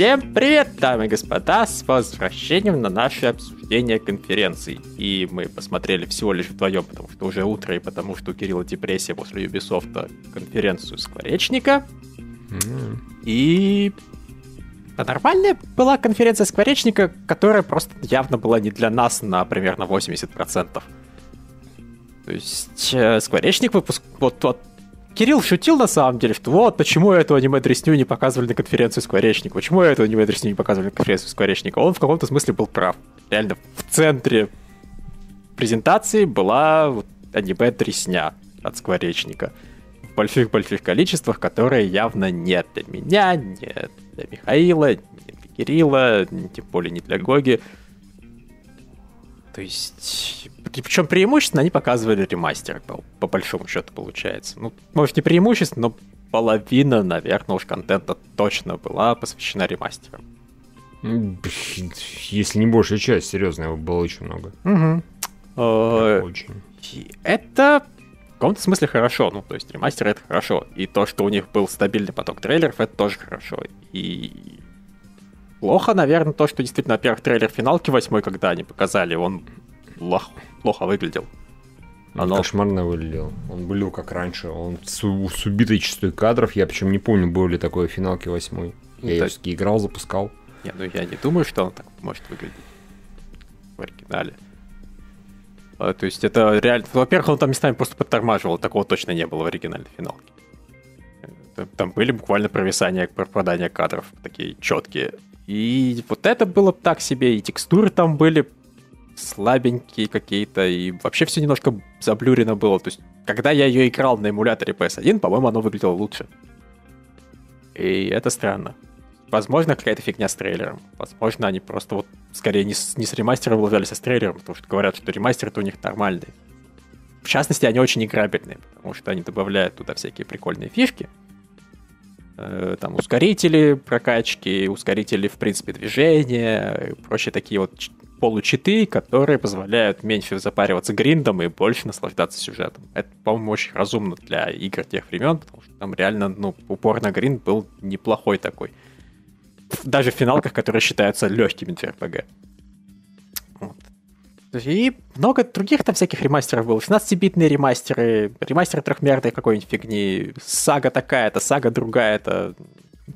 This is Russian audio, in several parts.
Всем привет, дамы и господа, с возвращением на наше обсуждение конференций. И мы посмотрели всего лишь вдвоем, потому что уже утро, и потому что у Кирилла депрессия после Ubisoft конференцию Скворечника. Mm. И а нормальная была конференция Скворечника, которая просто явно была не для нас на примерно 80%. То есть э, Скворечник выпуск... Вот, вот Кирилл шутил на самом деле, что вот почему эту аниме-дресню не показывали на конференцию Скворечника, почему эту аниме-дресню не показывали на конференцию Скворечника. Он в каком-то смысле был прав. Реально, в центре презентации была вот аниме-дресня от Скворечника. Больших-больших количествах, которые явно нет для меня, нет для Михаила, не для Кирилла, тем более не для Гоги. То есть, причем преимущественно они показывали ремастер, по, по большому счету получается. Ну, может не преимущественно, но половина, наверное, уж контента точно была посвящена ремастерам. Если не большая часть, серьезно, его было очень много. Угу. Очень. Это каком-то смысле хорошо. Ну, то есть ремастер это хорошо. И то, что у них был стабильный поток трейлеров, это тоже хорошо. И Плохо, наверное, то, что действительно, во-первых, трейлер финалки восьмой, когда они показали, он плохо, плохо выглядел. Оно... Кошмарно выглядел. Он был как раньше. Он с, с убитой частотой кадров. Я причем не помню, был ли такое финалки восьмой. Я да. все играл, запускал. Не, ну я не думаю, что он так может выглядеть в оригинале. А, то есть это реально... Во-первых, он там местами просто подтормаживал. Такого точно не было в оригинальной финалке. Э, там были буквально провисания, пропадания кадров такие четкие. И вот это было так себе, и текстуры там были слабенькие какие-то, и вообще все немножко заблюрено было. То есть, когда я ее играл на эмуляторе PS1, по-моему, оно выглядело лучше. И это странно. Возможно, какая-то фигня с трейлером. Возможно, они просто вот скорее не с, не с ремастером вложились, а с трейлером, потому что говорят, что ремастер у них нормальный. В частности, они очень играбельные, потому что они добавляют туда всякие прикольные фишки, Э, там ускорители прокачки, ускорители, в принципе, движения, прочие такие вот получиты, которые позволяют меньше запариваться гриндом и больше наслаждаться сюжетом. Это, по-моему, очень разумно для игр тех времен, потому что там реально, ну, упор на гринд был неплохой такой. Даже в финалках, которые считаются легкими для RPG. И много других там всяких ремастеров было. 16-битные ремастеры, ремастер трехмерной какой-нибудь фигни, сага такая-то, сага другая-то.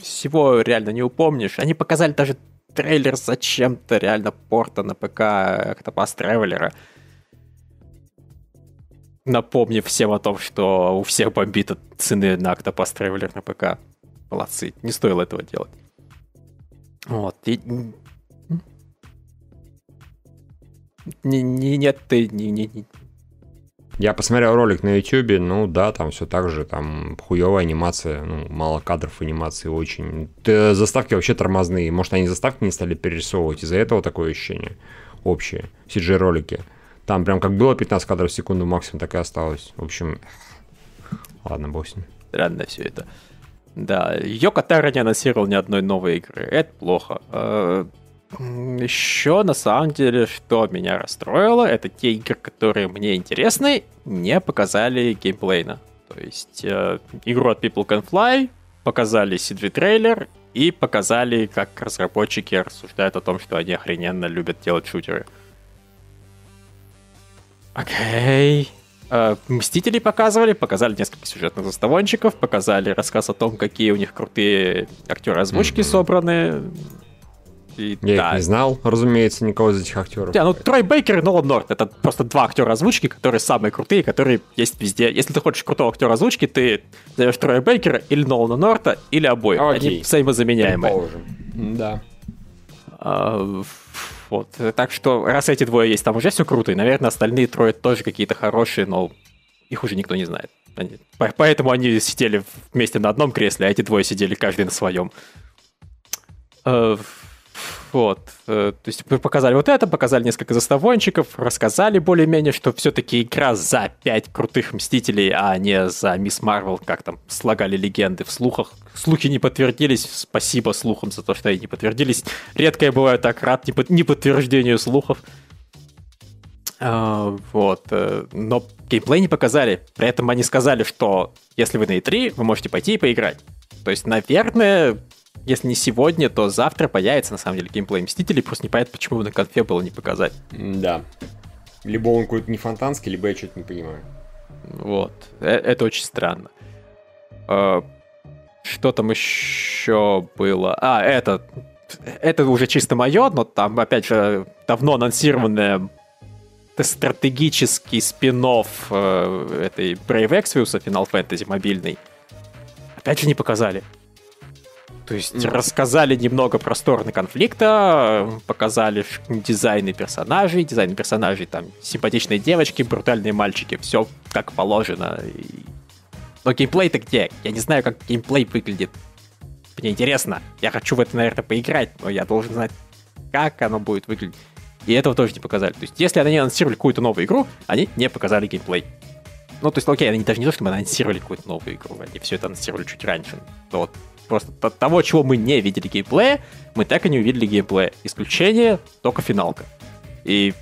Всего реально не упомнишь. Они показали даже трейлер зачем-то реально порта на ПК Octopus Traveler. Напомнив всем о том, что у всех бомбит цены на Octopus Traveler на ПК. Молодцы, не стоило этого делать. Вот. И не, не, нет, ты не, не, не. Я посмотрел ролик на YouTube, ну да, там все так же, там хуевая анимация, ну, мало кадров анимации очень. Ты, заставки вообще тормозные, может они заставки не стали перерисовывать, из-за этого такое ощущение общее, CG-ролики. Там прям как было 15 кадров в секунду максимум, так и осталось. В общем, ладно, бог с ним. Странно все это. Да, Йока Тара не анонсировал ни одной новой игры, это плохо. А, еще, на самом деле, что меня расстроило, это те игры, которые мне интересны, не показали геймплейна. То есть э, игру от People Can Fly, показали CG-трейлер и показали, как разработчики рассуждают о том, что они охрененно любят делать шутеры. Окей. Э, Мстителей показывали, показали несколько сюжетных заставончиков, показали рассказ о том, какие у них крутые актеры озвучки mm-hmm. собраны. И, Я да. их не знал, разумеется, никого из этих актеров. Да, ну Трой Бейкер и Нолан Норт это просто два актера озвучки, которые самые крутые, которые есть везде. Если ты хочешь крутого актера озвучки, ты зовешь Троя Бейкера или Нолана Норта, или обоих. Окей. Они взаимозаменяемые. Предположим. Да. А, вот. Так что, раз эти двое есть, там уже все круто, и, наверное, остальные трое тоже какие-то хорошие, но их уже никто не знает. Они... Поэтому они сидели вместе на одном кресле, а эти двое сидели каждый на своем. Вот. Э, то есть показали вот это, показали несколько заставончиков, рассказали более-менее, что все-таки игра за пять крутых Мстителей, а не за Мисс Марвел, как там слагали легенды в слухах. Слухи не подтвердились, спасибо слухам за то, что они не подтвердились. Редко я бываю так рад неподтверждению слухов. А, вот. э, Но геймплей не показали. При этом они сказали, что если вы на E3, вы можете пойти и поиграть. То есть, наверное, если не сегодня, то завтра появится, на самом деле, геймплей Мстителей. Просто непонятно, почему на конфе было не показать. Да. Либо он какой-то не фонтанский, либо я что-то не понимаю. Вот. Э, Это очень странно. А, Что там еще было? А, это... Это уже чисто мое, но там, опять же, давно анонсированное стратегический спин этой Brave Exvius Final Fantasy мобильный. Опять же не показали. То есть рассказали немного про стороны конфликта, показали дизайны персонажей, дизайны персонажей, там, симпатичные девочки, брутальные мальчики, все как положено. Но геймплей-то где? Я не знаю, как геймплей выглядит. Мне интересно. Я хочу в это, наверное, поиграть, но я должен знать, как оно будет выглядеть. И этого тоже не показали. То есть, если они анонсировали какую-то новую игру, они не показали геймплей. Ну, то есть, окей, они даже не то, чтобы анонсировали какую-то новую игру, они все это анонсировали чуть раньше. Но вот просто от того, чего мы не видели геймплея, мы так и не увидели геймплея. Исключение только финалка. И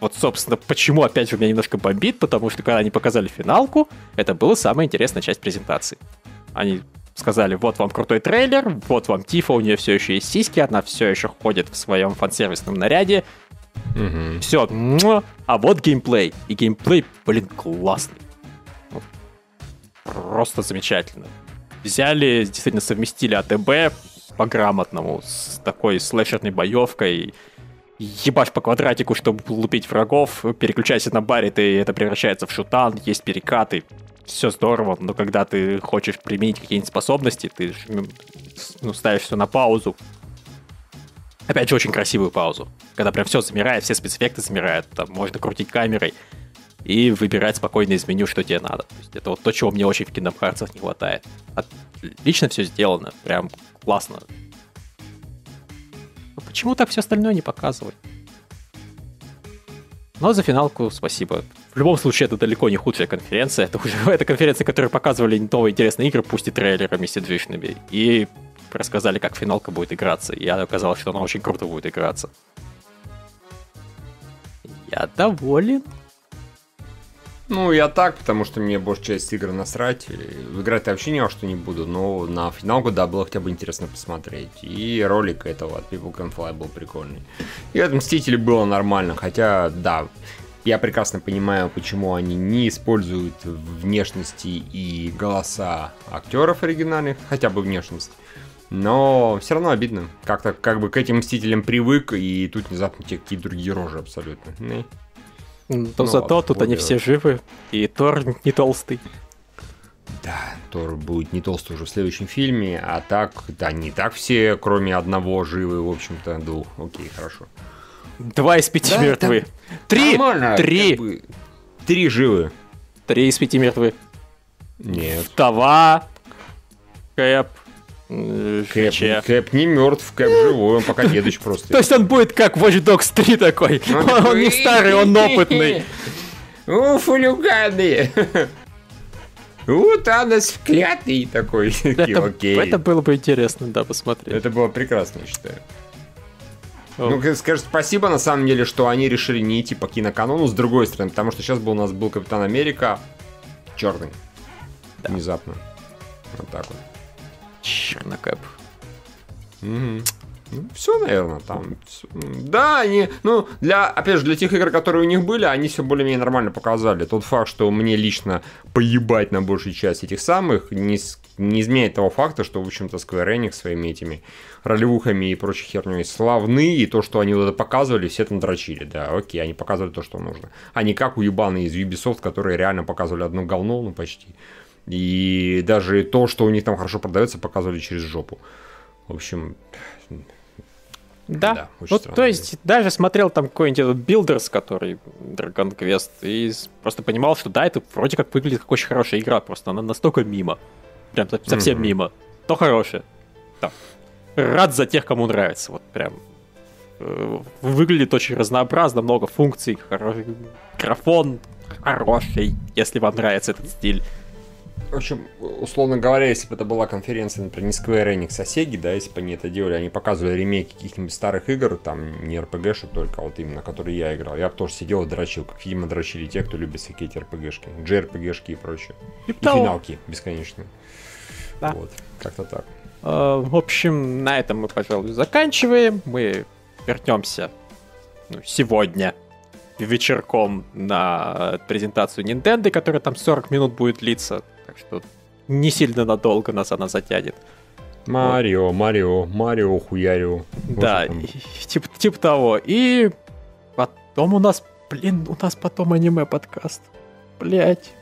вот, собственно, почему, опять же, меня немножко бомбит, потому что когда они показали финалку, это была самая интересная часть презентации. Они сказали, вот вам крутой трейлер, вот вам Тифа, у нее все еще есть сиськи, она все еще ходит в своем фан-сервисном наряде, Мгм. все, а вот геймплей. И геймплей, блин, классный. Просто замечательно. Взяли, действительно совместили АТБ по-грамотному с такой слэшерной боевкой. Ебашь по квадратику, чтобы лупить врагов, переключайся на барит, и это превращается в шутан, есть перекаты. Все здорово, но когда ты хочешь применить какие-нибудь способности, ты жм- ну, ставишь все на паузу, Опять же, очень красивую паузу. Когда прям все замирает, все спецэффекты замирают. Там можно крутить камерой и выбирать спокойно из меню, что тебе надо. То есть это вот то, чего мне очень в Kingdom Hearts не хватает. Отлично все сделано. Прям классно. Но почему так все остальное не показывают? Но за финалку спасибо. В любом случае, это далеко не худшая конференция. Это уже это конференция, которая показывали новые интересные игры, пусть и трейлерами сиджишными. И рассказали, как финалка будет играться. И оказалось, что она очень круто будет играться. Я доволен. Ну, я так, потому что мне большая часть игр насрать. и Играть я вообще ни во что не буду, но на финалку, да, было хотя бы интересно посмотреть. И ролик этого от People Can Fly был прикольный. И от Мстителей было нормально, хотя, да, я прекрасно понимаю, почему они не используют внешности и голоса актеров оригинальных, хотя бы внешность. Но все равно обидно. Как-то как бы к этим Мстителям привык, и тут внезапно те какие-то другие рожи абсолютно. Не. Но Ну зато тут они все живы. И Тор не толстый. Да, Тор будет не толстый уже в следующем фильме, а так, да, не так все, кроме одного живы, в общем-то, двух. Окей, хорошо. Два из пяти Да, мертвы. Три! Нормально, Три! как бы. Три живы. Три из пяти мертвы. Нет. Тава. Кэп. Э, Кэп. Кэп не мертв, Кэп живой, он пока дедыч просто. То есть он будет как Watch Dogs 3 такой. Он, не старый, он опытный. У, фулюганы. У, Танос вклятый такой. Это, Окей. это было бы интересно, да, посмотреть. Это было прекрасно, я считаю. О. Ну, скажем, спасибо, на самом деле, что они решили не идти по киноканону, с другой стороны, потому что сейчас был, у нас был Капитан Америка черный. Да. Внезапно. Вот так вот. Чернокэп. все, наверное, там. Да, они, ну, для, опять же, для тех игр, которые у них были, они все более-менее нормально показали. Тот факт, что мне лично поебать на большую часть этих самых, не, не изменяет того факта, что, в общем-то, Square Enix своими этими ролевухами и прочей херней славны, и то, что они вот это показывали, все там дрочили, да, окей, они показывали то, что нужно. А не как уебаны из Ubisoft, которые реально показывали одно говно, ну, почти. И даже то, что у них там хорошо продается, показывали через жопу. В общем, Да. Да, очень ну, странно. то есть, даже смотрел там какой-нибудь этот Builders, который Dragon Quest, и просто понимал, что да, это вроде как выглядит как очень хорошая игра, просто она настолько мимо. Прям со- совсем Мгм. мимо. То хорошая. Там. Рад за тех, кому нравится. Вот прям. э, Выглядит очень разнообразно, много функций, хороший графон хороший, если вам нравится этот стиль. В общем, условно говоря, если бы это была конференция, например, не Square Enix, а Sega, да, если бы они это делали, они показывали ремейки каких-нибудь старых игр, там не RPG-шек только, а вот именно, которые я играл, я бы тоже сидел и дрочил, как, видимо, дрочили те, кто любит всякие эти RPG-шки, JRPG-шки и прочее. И, и финалки бесконечные. Да. Вот, как-то так. Uh, в общем, на этом мы, пожалуй, заканчиваем. Мы вернемся ну, сегодня вечерком на презентацию Nintendo, которая там 40 минут будет длиться. Так что не сильно надолго нас она затянет. Марио, вот. Марио, Марио хуярио. Да, типа, типа того. И потом у нас, блин, у нас потом аниме-подкаст. Блять.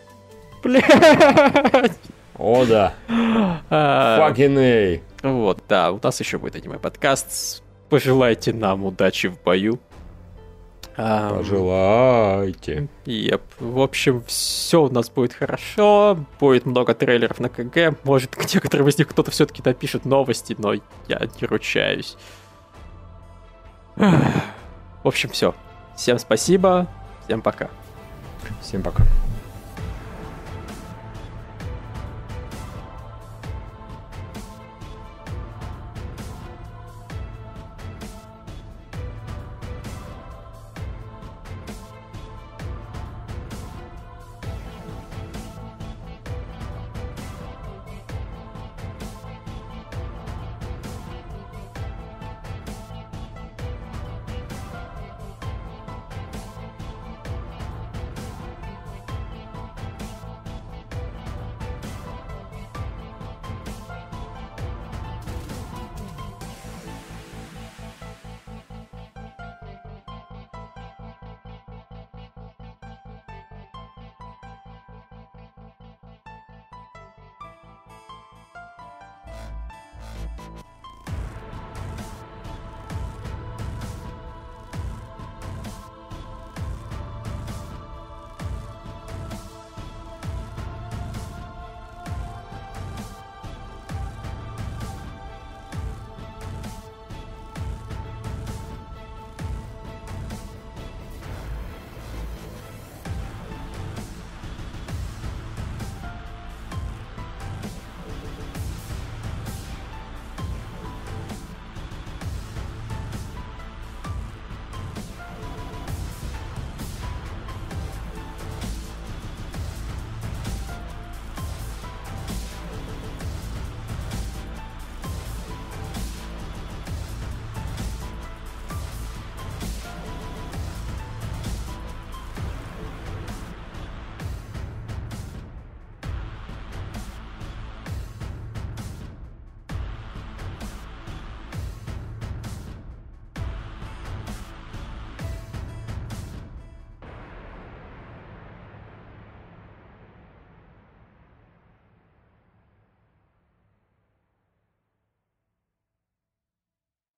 Блять. О, да. Fucking а, Вот, да, у нас еще будет аниме-подкаст. Пожелайте нам удачи в бою. Пожелайте. Yep. В общем, все у нас будет хорошо. Будет много трейлеров на КГ. Может, некоторые из них кто-то все-таки напишет новости, но я не ручаюсь. В общем, все. Всем спасибо. Всем пока. Всем пока.